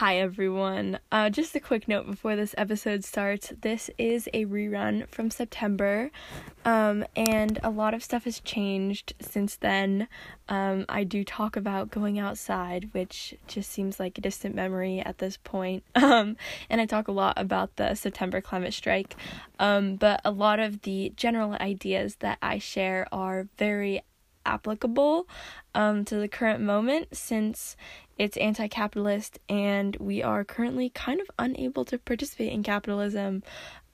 Hi, everyone. Uh, just a quick note before this episode starts. This is a rerun from September, um, and a lot of stuff has changed since then. Um, I do talk about going outside, which just seems like a distant memory at this point. Um, and I talk a lot about the September climate strike. Um, but a lot of the general ideas that I share are very applicable um, to the current moment since it's anti capitalist and we are currently kind of unable to participate in capitalism.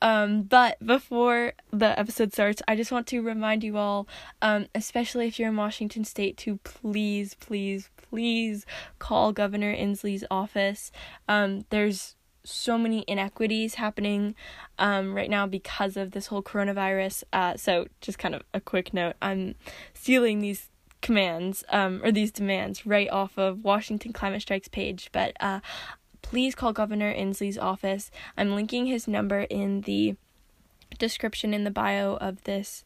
Um, but before the episode starts, I just want to remind you all, um, especially if you're in Washington State, to please, please, please call Governor Inslee's office. Um, there's so many inequities happening um, right now because of this whole coronavirus. Uh, so, just kind of a quick note I'm stealing these commands um, or these demands right off of Washington Climate Strikes page, but uh, please call Governor Inslee's office. I'm linking his number in the description in the bio of this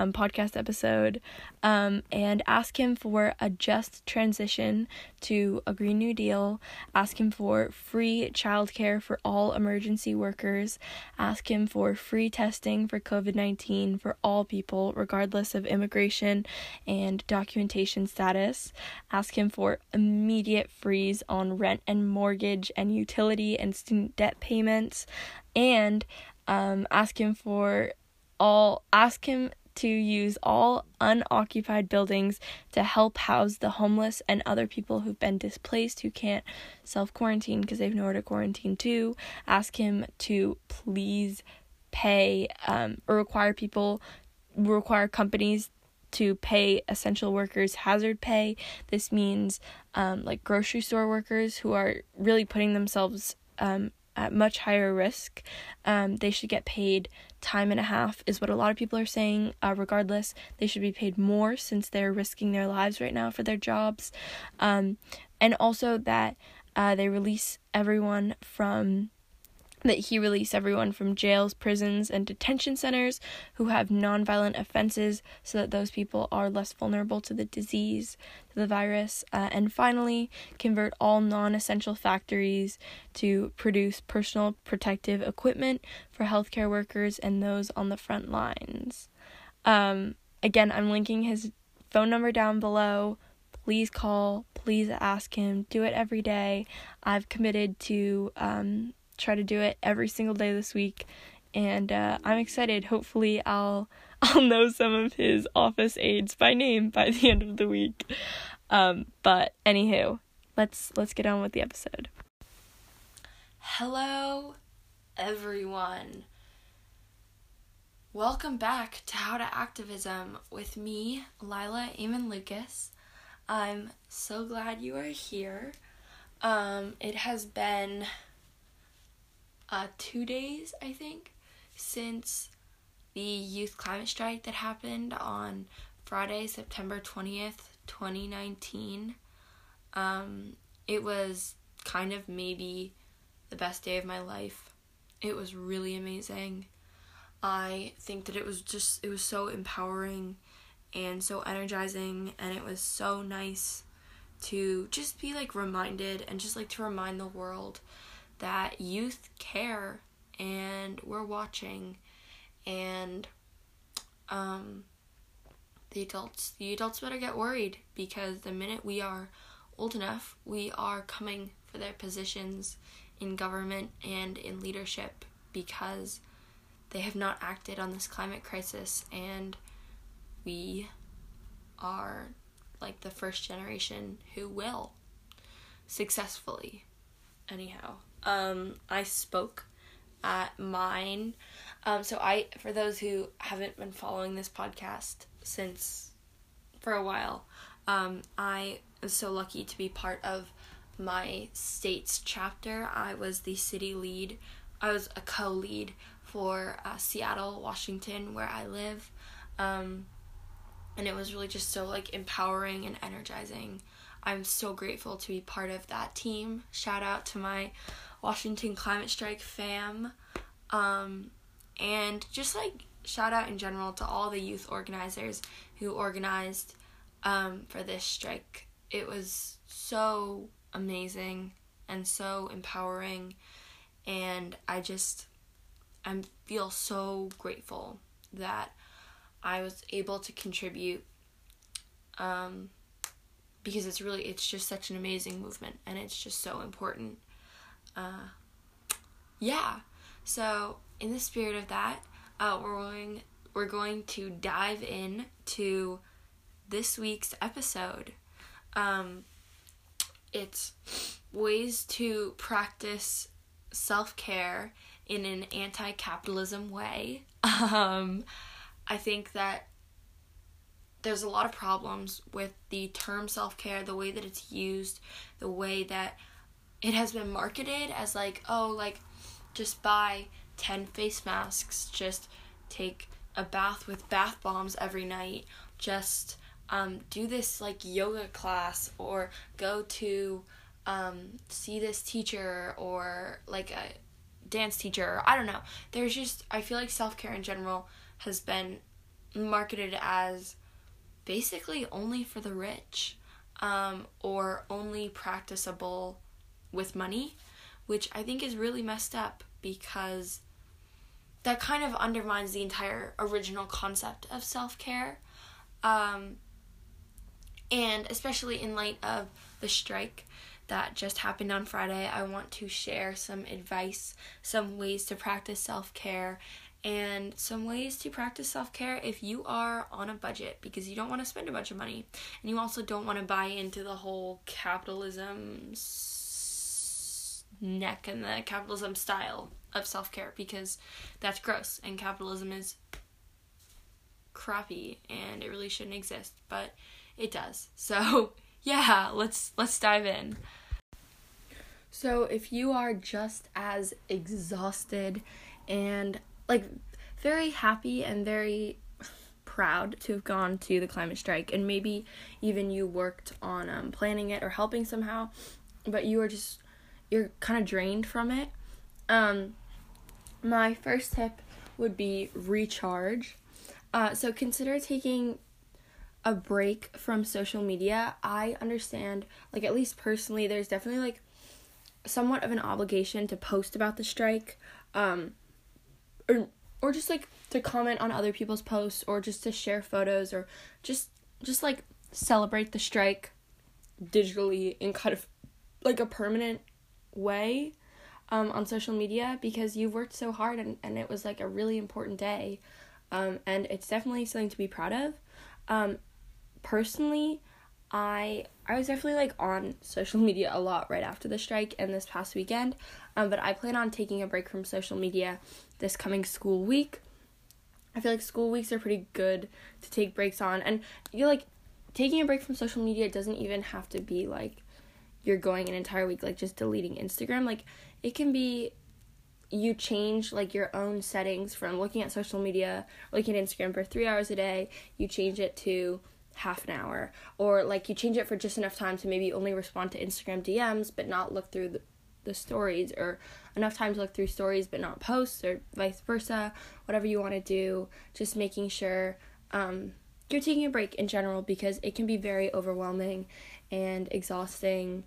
um, podcast episode um, and ask him for a just transition to a Green New Deal. Ask him for free childcare for all emergency workers. Ask him for free testing for COVID 19 for all people, regardless of immigration and documentation status. Ask him for immediate freeze on rent and mortgage and utility and student debt payments. And um, ask him for all ask him to use all unoccupied buildings to help house the homeless and other people who've been displaced who can't self quarantine because they've nowhere to quarantine to. Ask him to please pay um, or require people, require companies to pay essential workers hazard pay. This means um, like grocery store workers who are really putting themselves um, at much higher risk. Um, they should get paid time and a half, is what a lot of people are saying. Uh, regardless, they should be paid more since they're risking their lives right now for their jobs. Um, and also that uh, they release everyone from that he release everyone from jails, prisons, and detention centers who have nonviolent offenses so that those people are less vulnerable to the disease, to the virus. Uh, and finally, convert all non essential factories to produce personal protective equipment for healthcare workers and those on the front lines. Um, again, I'm linking his phone number down below. Please call, please ask him. Do it every day. I've committed to um, try to do it every single day this week and uh, I'm excited. Hopefully, I'll I'll know some of his office aides by name by the end of the week. Um, but anywho, let's let's get on with the episode. Hello, everyone. Welcome back to How to Activism with me, Lila Eamon Lucas. I'm so glad you are here. Um, it has been uh, two days, I think, since the youth climate strike that happened on Friday, September 20th, 2019. Um, it was kind of maybe the best day of my life. It was really amazing. I think that it was just, it was so empowering and so energizing, and it was so nice to just be like reminded and just like to remind the world that youth care and we're watching and um the adults the adults better get worried because the minute we are old enough we are coming for their positions in government and in leadership because they have not acted on this climate crisis and we are like the first generation who will successfully anyhow um, I spoke at mine. Um, so I, for those who haven't been following this podcast since for a while, um, I was so lucky to be part of my state's chapter. I was the city lead. I was a co-lead for uh, Seattle, Washington, where I live. Um, and it was really just so like empowering and energizing. I'm so grateful to be part of that team. Shout out to my Washington Climate Strike fam. Um, and just like shout out in general to all the youth organizers who organized um, for this strike. It was so amazing and so empowering and I just I feel so grateful that I was able to contribute um, because it's really it's just such an amazing movement and it's just so important. Uh, yeah. So in the spirit of that, uh, we're going we're going to dive in to this week's episode. Um, it's ways to practice self care in an anti capitalism way. Um, I think that there's a lot of problems with the term self care, the way that it's used, the way that it has been marketed as like, oh, like just buy 10 face masks, just take a bath with bath bombs every night, just um, do this like yoga class or go to um, see this teacher or like a dance teacher. I don't know. There's just, I feel like self care in general has been marketed as basically only for the rich um, or only practicable with money, which I think is really messed up because that kind of undermines the entire original concept of self care. Um, and especially in light of the strike that just happened on Friday, I want to share some advice, some ways to practice self care, and some ways to practice self care if you are on a budget because you don't want to spend a bunch of money. And you also don't want to buy into the whole capitalism neck and the capitalism style of self care because that's gross and capitalism is crappy and it really shouldn't exist, but it does. So, yeah, let's let's dive in. So, if you are just as exhausted and like very happy and very proud to have gone to the climate strike and maybe even you worked on um, planning it or helping somehow but you are just you're kind of drained from it. Um, my first tip would be recharge. Uh, so consider taking a break from social media. I understand like at least personally there's definitely like somewhat of an obligation to post about the strike um, or or just like to comment on other people's posts or just to share photos or just just like celebrate the strike digitally in kind of like a permanent way um, on social media because you've worked so hard and, and it was like a really important day. Um, and it's definitely something to be proud of. Um, personally i i was definitely like on social media a lot right after the strike and this past weekend. Um, but i plan on taking a break from social media this coming school week. I feel like school weeks are pretty good to take breaks on. And you like taking a break from social media doesn't even have to be like you're going an entire week like just deleting Instagram. Like it can be you change like your own settings from looking at social media, looking at Instagram for 3 hours a day, you change it to half an hour or like you change it for just enough time to maybe only respond to Instagram DMs but not look through the, the stories or enough time to look through stories but not posts or vice versa whatever you want to do just making sure um, you're taking a break in general because it can be very overwhelming and exhausting.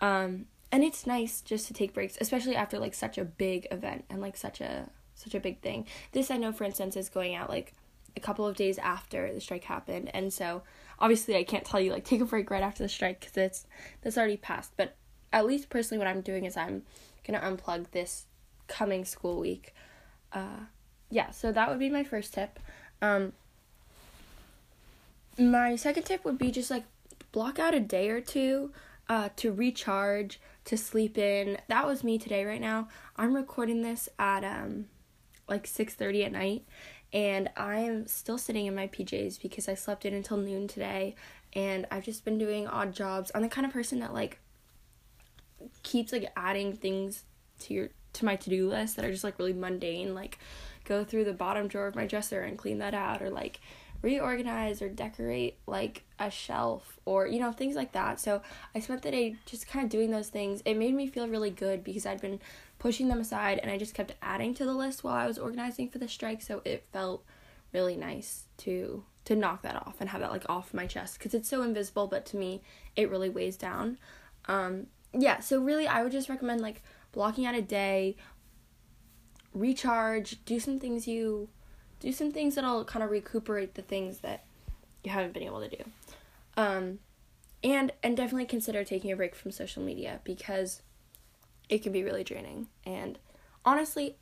Um, and it's nice just to take breaks, especially after like such a big event and like such a such a big thing. This I know, for instance, is going out like a couple of days after the strike happened, and so obviously I can't tell you like take a break right after the strike because it's that's already passed. But at least personally, what I'm doing is I'm gonna unplug this coming school week. Uh, yeah, so that would be my first tip. Um, my second tip would be just like block out a day or two uh, to recharge, to sleep in. That was me today right now. I'm recording this at um like 6:30 at night and I'm still sitting in my PJs because I slept in until noon today and I've just been doing odd jobs. I'm the kind of person that like keeps like adding things to your to my to-do list that are just like really mundane like go through the bottom drawer of my dresser and clean that out or like reorganize or decorate like a shelf or you know things like that. So i spent the day just kind of doing those things. It made me feel really good because i'd been pushing them aside and i just kept adding to the list while i was organizing for the strike. So it felt really nice to to knock that off and have that like off my chest because it's so invisible but to me it really weighs down. Um yeah, so really I would just recommend like blocking out a day, recharge, do some things you do some things that'll kind of recuperate the things that you haven't been able to do. Um and and definitely consider taking a break from social media because it can be really draining. And honestly,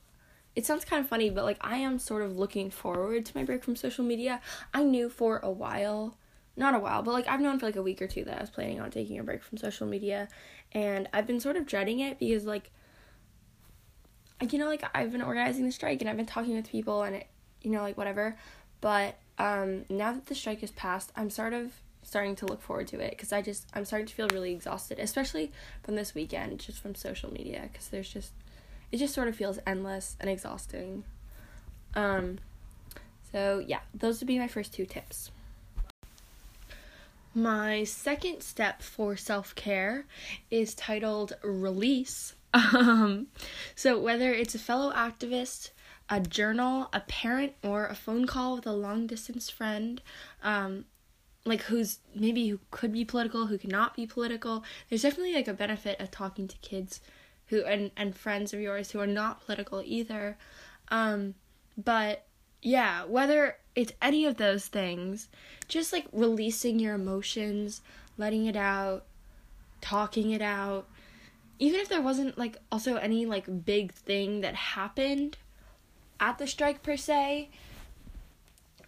it sounds kind of funny, but like I am sort of looking forward to my break from social media. I knew for a while, not a while, but like I've known for like a week or two that I was planning on taking a break from social media, and I've been sort of dreading it because like you know like I've been organizing the strike and I've been talking with people and it, you know like whatever, but um now that the strike has passed, I'm sort of starting to look forward to it because I just I'm starting to feel really exhausted, especially from this weekend, just from social media because there's just it just sort of feels endless and exhausting. Um, so yeah, those would be my first two tips. My second step for self care is titled release. Um, so whether it's a fellow activist, a journal, a parent, or a phone call with a long distance friend, um, like who's maybe who could be political, who cannot be political, there's definitely like a benefit of talking to kids who and and friends of yours who are not political either. Um, but yeah, whether it's any of those things, just like releasing your emotions, letting it out, talking it out, even if there wasn't like also any like big thing that happened at the strike per se,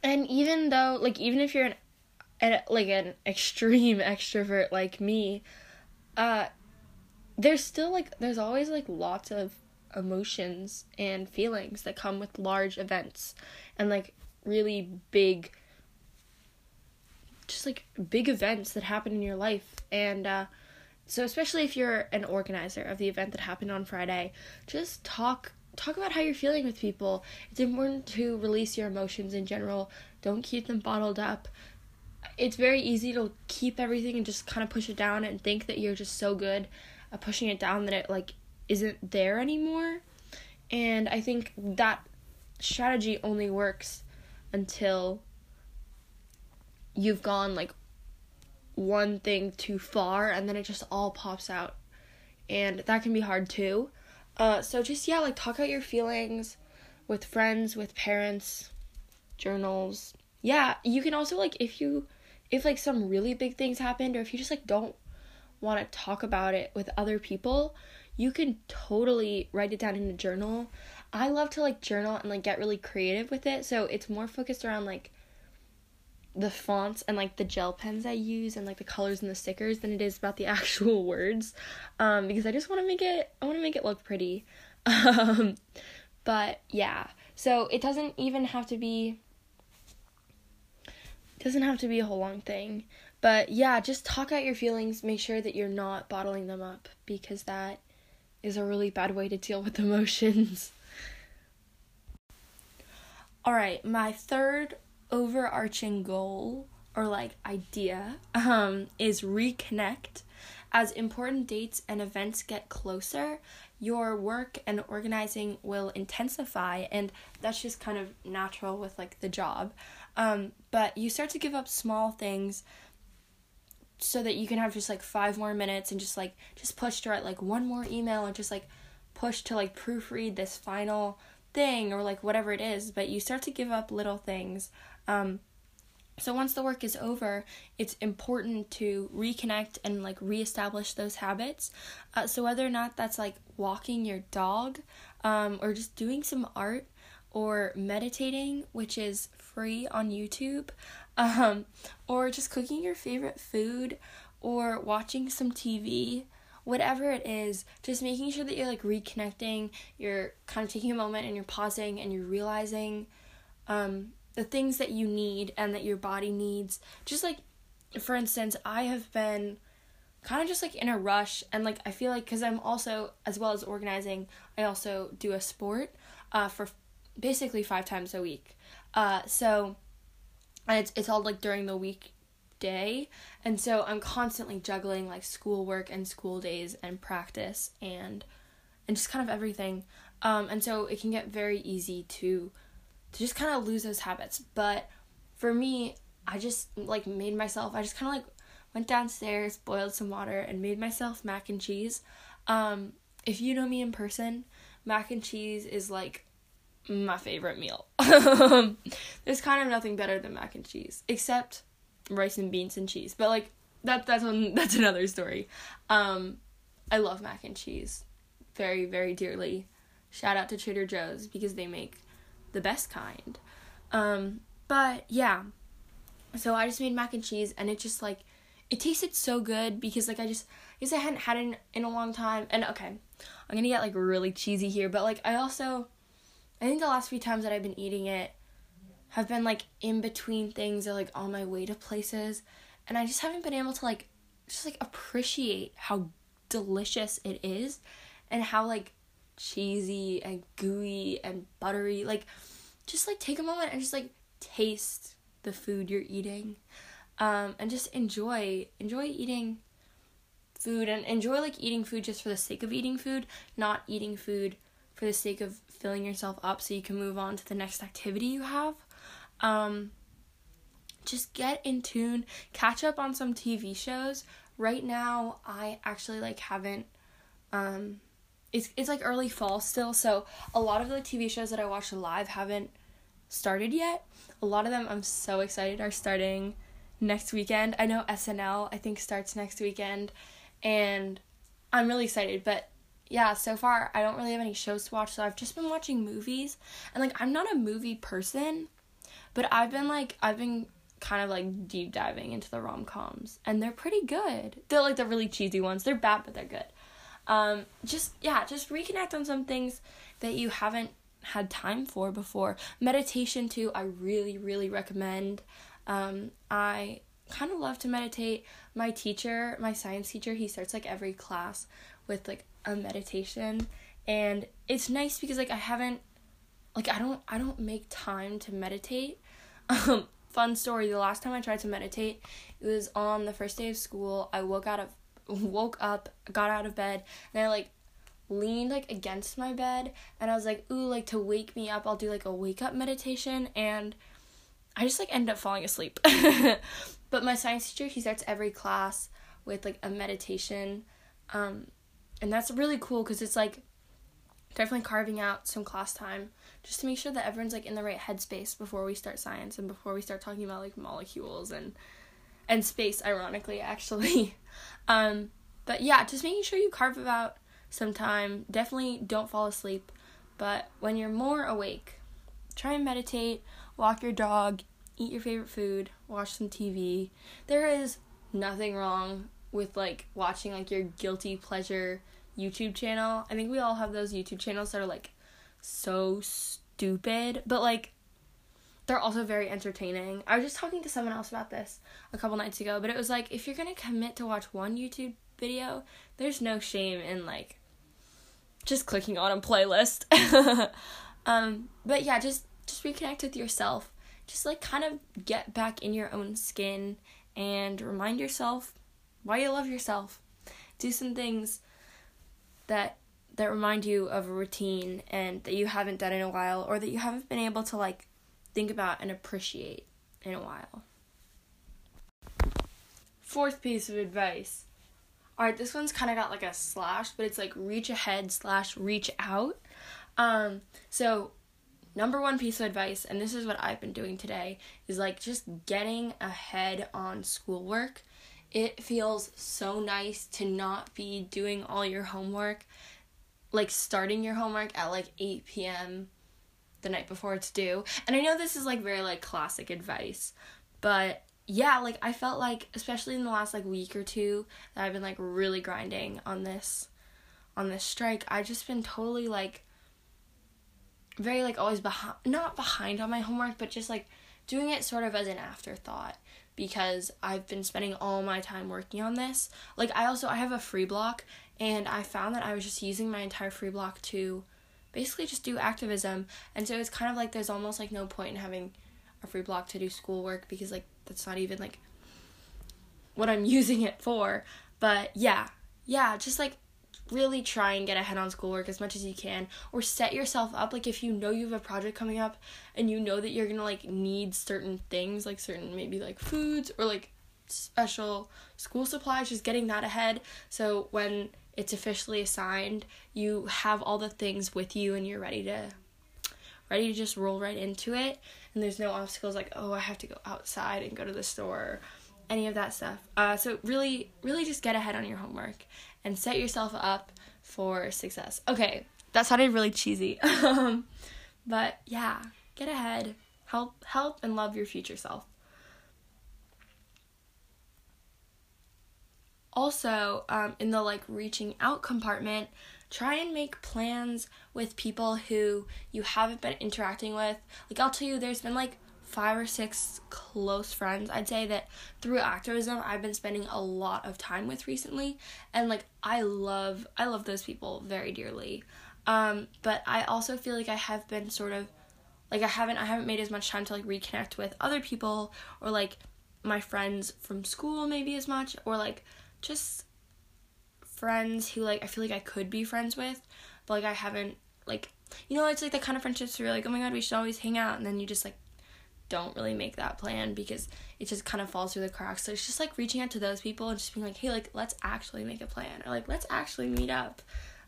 and even though like even if you're an, an like an extreme extrovert like me, uh there's still like there's always like lots of emotions and feelings that come with large events and like really big just like big events that happen in your life. And uh so especially if you're an organizer of the event that happened on Friday just talk talk about how you're feeling with people it's important to release your emotions in general don't keep them bottled up it's very easy to keep everything and just kind of push it down and think that you're just so good at pushing it down that it like isn't there anymore. And I think that strategy only works until you've gone like one thing too far and then it just all pops out. And that can be hard too. Uh, so just yeah, like talk out your feelings with friends, with parents, journals. Yeah, you can also like if you if like some really big things happened or if you just like don't want to talk about it with other people, you can totally write it down in a journal. I love to like journal and like get really creative with it. So it's more focused around like the fonts and like the gel pens I use and like the colors and the stickers than it is about the actual words. Um because I just want to make it I want to make it look pretty. Um but yeah. So it doesn't even have to be doesn't have to be a whole long thing. But yeah, just talk out your feelings. Make sure that you're not bottling them up because that is a really bad way to deal with emotions. All right, my third overarching goal or like idea um is reconnect. As important dates and events get closer, your work and organizing will intensify and that's just kind of natural with like the job. Um but you start to give up small things so that you can have just like five more minutes and just like just push to write like one more email and just like push to like proofread this final thing or like whatever it is but you start to give up little things um so once the work is over it's important to reconnect and like reestablish those habits. Uh, so whether or not that's like walking your dog um, or just doing some art or meditating which is free on youtube um, or just cooking your favorite food or watching some TV, whatever it is, just making sure that you're like reconnecting, you're kind of taking a moment and you're pausing and you're realizing um, the things that you need and that your body needs. Just like, for instance, I have been kind of just like in a rush and like I feel like because I'm also as well as organizing, I also do a sport uh, for basically five times a week. Uh, so and it's it's all like during the weekday and so i'm constantly juggling like schoolwork and school days and practice and and just kind of everything um and so it can get very easy to to just kind of lose those habits but for me i just like made myself i just kind of like went downstairs, boiled some water, and made myself mac and cheese. Um, if you know me in person, mac and cheese is like my favorite meal. There's kind of nothing better than mac and cheese, except rice and beans and cheese. But like that that's one that's another story. Um, I love mac and cheese very very dearly. Shout out to Trader Joe's because they make the best kind. Um, but yeah. So I just made mac and cheese and it just like it tasted so good because like I just because I hadn't had it in, in a long time and okay, I'm gonna get like really cheesy here, but like I also I think the last few times that I've been eating it have been like in between things or like on my way to places and I just haven't been able to like just like appreciate how delicious it is and how like cheesy and gooey and buttery. Like just like take a moment and just like taste the food you're eating. Um and just enjoy enjoy eating food and enjoy like eating food just for the sake of eating food not eating food for the sake of filling yourself up so you can move on to the next activity you have. Um just get in tune. Catch up on some tv shows. Right now i actually like haven't um it's it's like early fall still, so a lot of the TV shows that I watch live haven't started yet. A lot of them I'm so excited are starting next weekend. I know SNL I think starts next weekend and I'm really excited, but yeah, so far I don't really have any shows to watch, so I've just been watching movies. And like I'm not a movie person, but I've been like I've been kind of like deep diving into the rom-coms and they're pretty good. They're like the really cheesy ones. They're bad, but they're good um, just yeah just reconnect on some things that you haven't had time for before. Meditation too i really really recommend. Um, i kind of love to meditate. My teacher my science teacher he starts like every class with like a meditation. And it's nice because like i haven't like i don't i don't make time to meditate. Um fun story the last time i tried to meditate it was on the first day of school. I woke out of woke up, got out of bed, and I like leaned like against my bed and I was like, ooh, like to wake me up, I'll do like a wake up meditation and I just like end up falling asleep. but my science teacher, he starts every class with like a meditation. Um and that's really cool cuz it's like definitely carving out some class time just to make sure that everyone's like in the right headspace before we start science and before we start talking about like molecules and and space ironically actually um, but yeah, just making sure you carve out some time. Definitely don't fall asleep, but when you're more awake, try and meditate, walk your dog, eat your favorite food, watch some TV. There is nothing wrong with like watching like your guilty pleasure YouTube channel. I think we all have those YouTube channels that are like so stupid, but like they're also very entertaining. I was just talking to someone else about this a couple nights ago, but it was like if you're gonna commit to watch one YouTube video, there's no shame in like just clicking on a playlist. um, but yeah, just just reconnect with yourself. Just like kind of get back in your own skin and remind yourself why you love yourself. Do some things that that remind you of a routine and that you haven't done in a while or that you haven't been able to like think about and appreciate in a while. Fourth piece of advice. Alright, this one's kind of got like a slash, but it's like reach ahead slash reach out. Um, so number one piece of advice, and this is what I've been doing today, is like just getting ahead on schoolwork. It feels so nice to not be doing all your homework, like starting your homework at like 8 p.m the night before it's due. And I know this is like very like classic advice, but yeah, like I felt like especially in the last like week or two that I've been like really grinding on this on this strike, I've just been totally like very like always behind not behind on my homework, but just like doing it sort of as an afterthought because I've been spending all my time working on this. Like I also I have a free block and I found that I was just using my entire free block to basically just do activism. And so it's kind of like there's almost like no point in having a free block to do schoolwork because like that's not even like what I'm using it for. But yeah, yeah, just like really try and get ahead on schoolwork as much as you can or set yourself up like if you know you have a project coming up and you know that you're going to like need certain things like certain maybe like foods or like special school supplies, just getting that ahead. So when it's officially assigned, you have all the things with you and you're ready to ready to just roll right into it and there's no obstacles like oh I have to go outside and go to the store any of that stuff. Uh, so really really just get ahead on your homework and set yourself up for success. Okay, that sounded really cheesy. Um, but yeah, get ahead. Help help and love your future self. Also um, in the like reaching out compartment try and make plans with people who you haven't been interacting with. Like i'll tell you there's been like five or six close friends i'd say that through activism i've been spending a lot of time with recently. And like i love i love those people very dearly. Um, but i also feel like i have been sort of like i haven't i haven't made as much time to like reconnect with other people or like my friends from school maybe as much or like just friends who like I feel like I could be friends with, but like I haven't like you know it's like the kind of friendships where you're like oh my god we should always hang out and then you just like don't really make that plan because it just kind of falls through the cracks. So it's just like reaching out to those people and just being like hey like let's actually make a plan or like let's actually meet up.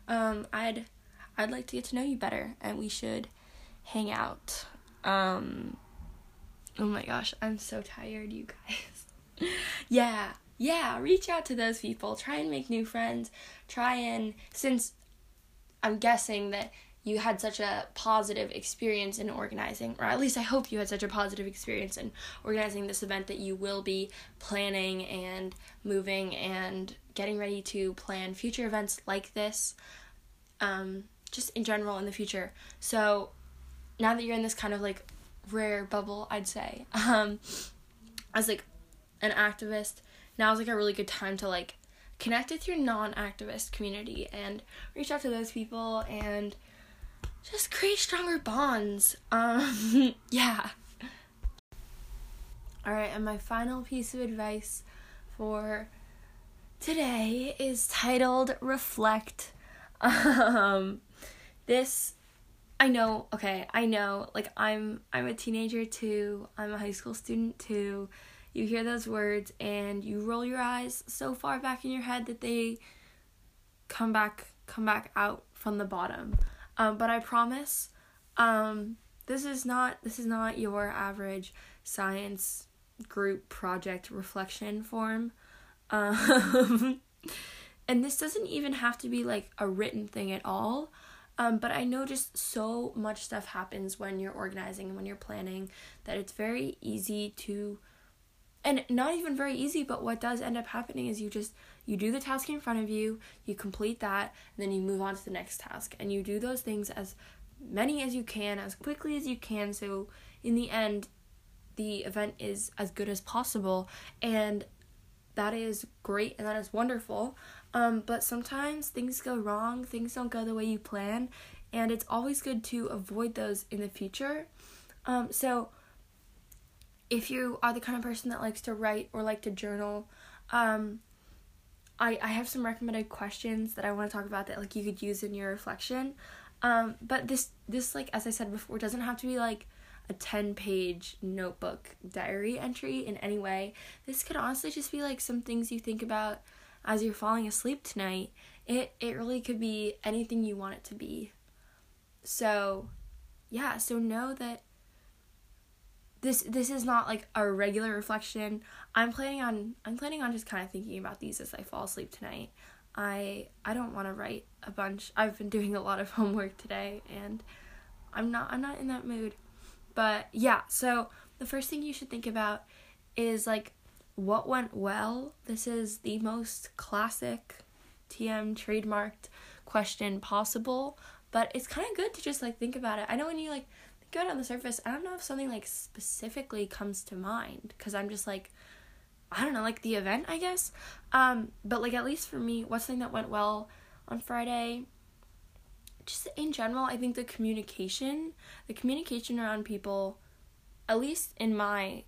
Um I'd I'd like to get to know you better and we should hang out. Um oh my gosh, I'm so tired you guys. yeah, yeah, reach out to those people. Try and make new friends. Try and, since I'm guessing that you had such a positive experience in organizing, or at least I hope you had such a positive experience in organizing this event that you will be planning and moving and getting ready to plan future events like this, um, just in general in the future. So now that you're in this kind of like rare bubble, I'd say, um, as like an activist, now is like a really good time to like connect with your non-activist community and reach out to those people and just create stronger bonds. Um yeah. All right, and my final piece of advice for today is titled Reflect. Um this I know, okay, I know like I'm I'm a teenager too. I'm a high school student too you hear those words and you roll your eyes so far back in your head that they come back come back out from the bottom. Um, but I promise, um, this is not this is not your average science group project reflection form. Um, and this doesn't even have to be like a written thing at all. Um, but I know just so much stuff happens when you're organizing and when you're planning that it's very easy to and not even very easy but what does end up happening is you just you do the task in front of you you complete that and then you move on to the next task. And you do those things as many as you can as quickly as you can so in the end the event is as good as possible and that is great and that is wonderful. Um, but sometimes things go wrong things don't go the way you plan and it's always good to avoid those in the future. Um, so if you are the kind of person that likes to write or like to journal, um, I I have some recommended questions that I want to talk about that like you could use in your reflection. Um, but this this like as I said before doesn't have to be like a 10 page notebook diary entry in any way. This could honestly just be like some things you think about as you're falling asleep tonight. It it really could be anything you want it to be. So, yeah, so know that this this is not like a regular reflection. I'm planning on I'm planning on just kind of thinking about these as I fall asleep tonight. I I don't want to write a bunch. I've been doing a lot of homework today and I'm not I'm not in that mood. But yeah, so the first thing you should think about is like what went well. This is the most classic TM trademarked question possible, but it's kind of good to just like think about it. I know when you like good on the surface. I don't know if something like specifically comes to mind because I'm just like, I don't know, like the event, I guess. Um, but like at least for me, what's something that went well on Friday? Just in general, I think the communication, the communication around people, at least in my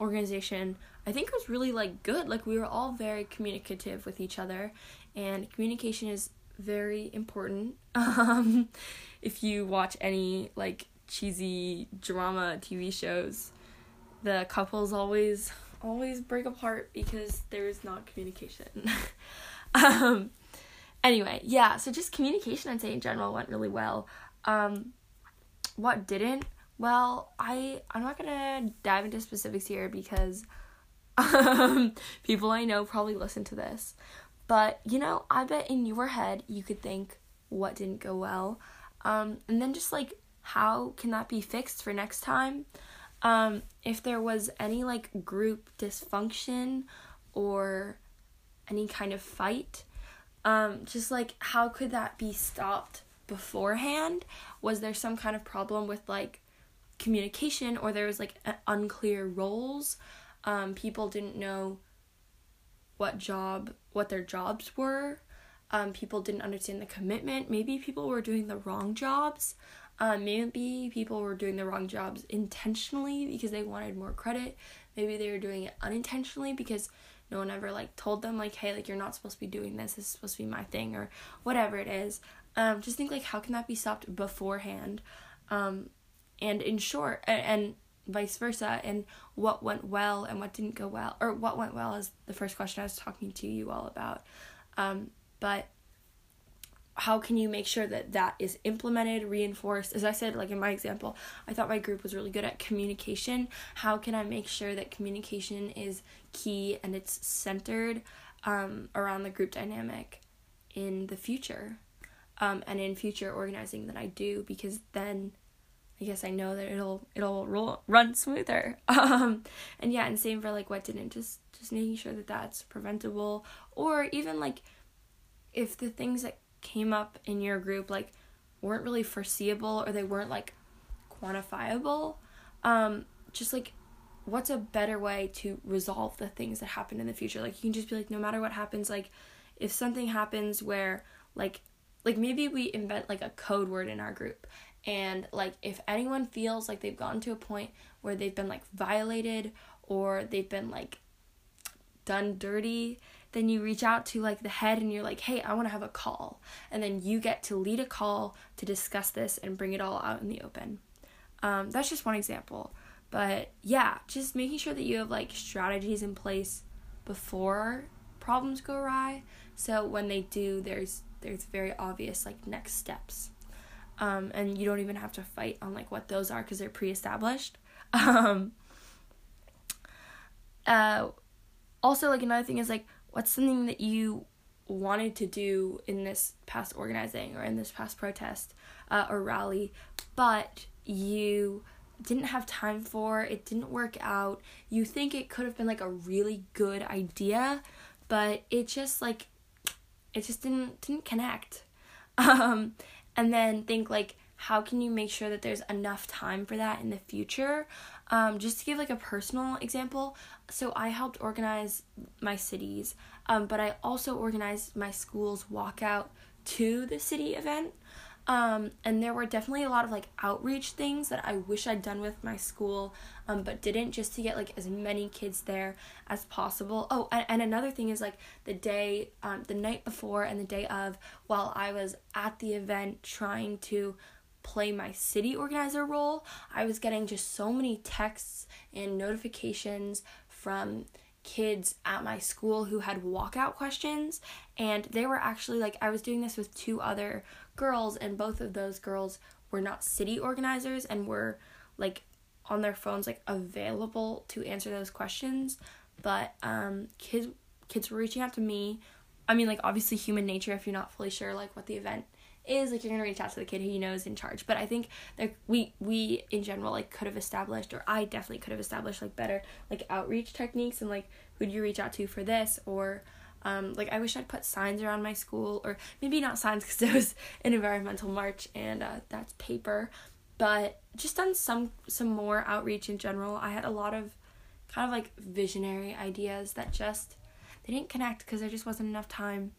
organization, I think was really like good. Like we were all very communicative with each other, and communication is very important. Um, if you watch any like cheesy drama TV shows, the couples always always break apart because there's not communication. um, anyway, yeah, so just communication, I'd say in general, went really well. Um, what didn't? Well, I I'm not gonna dive into specifics here because um, people I know probably listen to this. But you know, I bet in your head you could think what didn't go well, um, and then just like how can that be fixed for next time? Um, if there was any like group dysfunction or any kind of fight, um, just like how could that be stopped beforehand? Was there some kind of problem with like communication or there was like unclear roles? Um, people didn't know what job, what their jobs were. Um, people didn't understand the commitment. Maybe people were doing the wrong jobs. Um, maybe people were doing the wrong jobs intentionally because they wanted more credit. Maybe they were doing it unintentionally because no one ever like told them like, hey, like you're not supposed to be doing this. This is supposed to be my thing or whatever it is. Um, just think like how can that be stopped beforehand, um, and in short, and, and vice versa, and what went well and what didn't go well, or what went well is the first question I was talking to you all about. Um, but how can you make sure that that is implemented reinforced? As i said like in my example i thought my group was really good at communication. How can i make sure that communication is key and it's centered um, around the group dynamic in the future um, and in future organizing that i do? Because then i guess i know that it'll it'll roll run smoother. Um, and yeah and same for like what didn't. Just just making sure that that's preventable. Or even like if the things that came up in your group like weren't really foreseeable or they weren't like quantifiable um just like what's a better way to resolve the things that happen in the future? Like you can just be like no matter what happens like if something happens where like like maybe we invent like a code word in our group and like if anyone feels like they've gotten to a point where they've been like violated or they've been like done dirty then you reach out to like the head and you're like, hey, I want to have a call. And then you get to lead a call to discuss this and bring it all out in the open. Um, that's just one example. But yeah, just making sure that you have like strategies in place before problems go awry. So when they do, there's there's very obvious like next steps. Um, and you don't even have to fight on like what those are because they're pre-established. Um, uh, also, like another thing is like what's something that you wanted to do in this past organizing or in this past protest uh, or rally, but you didn't have time for, it didn't work out. You think it could have been like a really good idea, but it just like it just didn't didn't connect. Um and then think like how can you make sure that there's enough time for that in the future? Um, just to give like a personal example, so I helped organize my cities, um, but I also organized my school's walkout to the city event. Um, and there were definitely a lot of like outreach things that I wish I'd done with my school, um, but didn't just to get like as many kids there as possible. Oh, and, and another thing is like the day, um, the night before and the day of, while I was at the event trying to play my city organizer role, I was getting just so many texts and notifications from kids at my school who had walkout questions and they were actually like I was doing this with two other girls and both of those girls were not city organizers and were like on their phones like available to answer those questions but um kids kids were reaching out to me. I mean like obviously human nature if you're not fully sure like what the event is like you're gonna reach out to the kid who you know is in charge. But I think that we we in general like could have established or I definitely could have established like better like outreach techniques and like who do you reach out to for this or um, like I wish I'd put signs around my school or maybe not signs because it was an environmental march and uh, that's paper, but just done some some more outreach in general. I had a lot of kind of like visionary ideas that just they didn't connect because there just wasn't enough time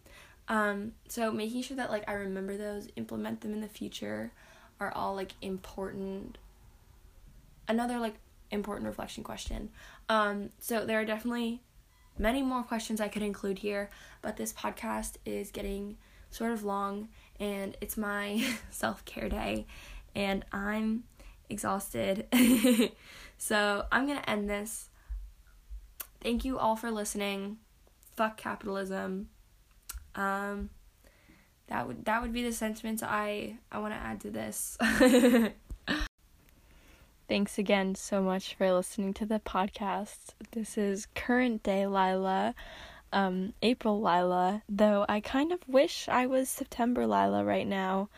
um, so making sure that like I remember those, implement them in the future are all like important another like important reflection question. Um, so there are definitely many more questions I could include here, but this podcast is getting sort of long and it's my self-care day and I'm exhausted. so I'm to end this thank you all for listening. Fuck capitalism. Um, that would that would be the sentiments I I want to add to this. Thanks again so much for listening to the podcast. This is current day Lila, um, April Lila, though I kind of wish I was September Lila right now,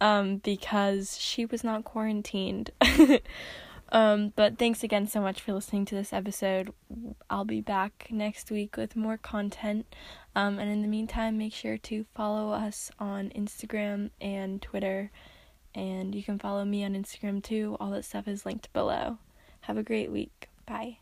um, because she was not quarantined. um, but thanks again so much for listening to this episode. I'll be back next week with more content. Um, and in the meantime, make sure to follow us on Instagram and Twitter. And you can follow me on Instagram too. All that stuff is linked below. Have a great week. Bye.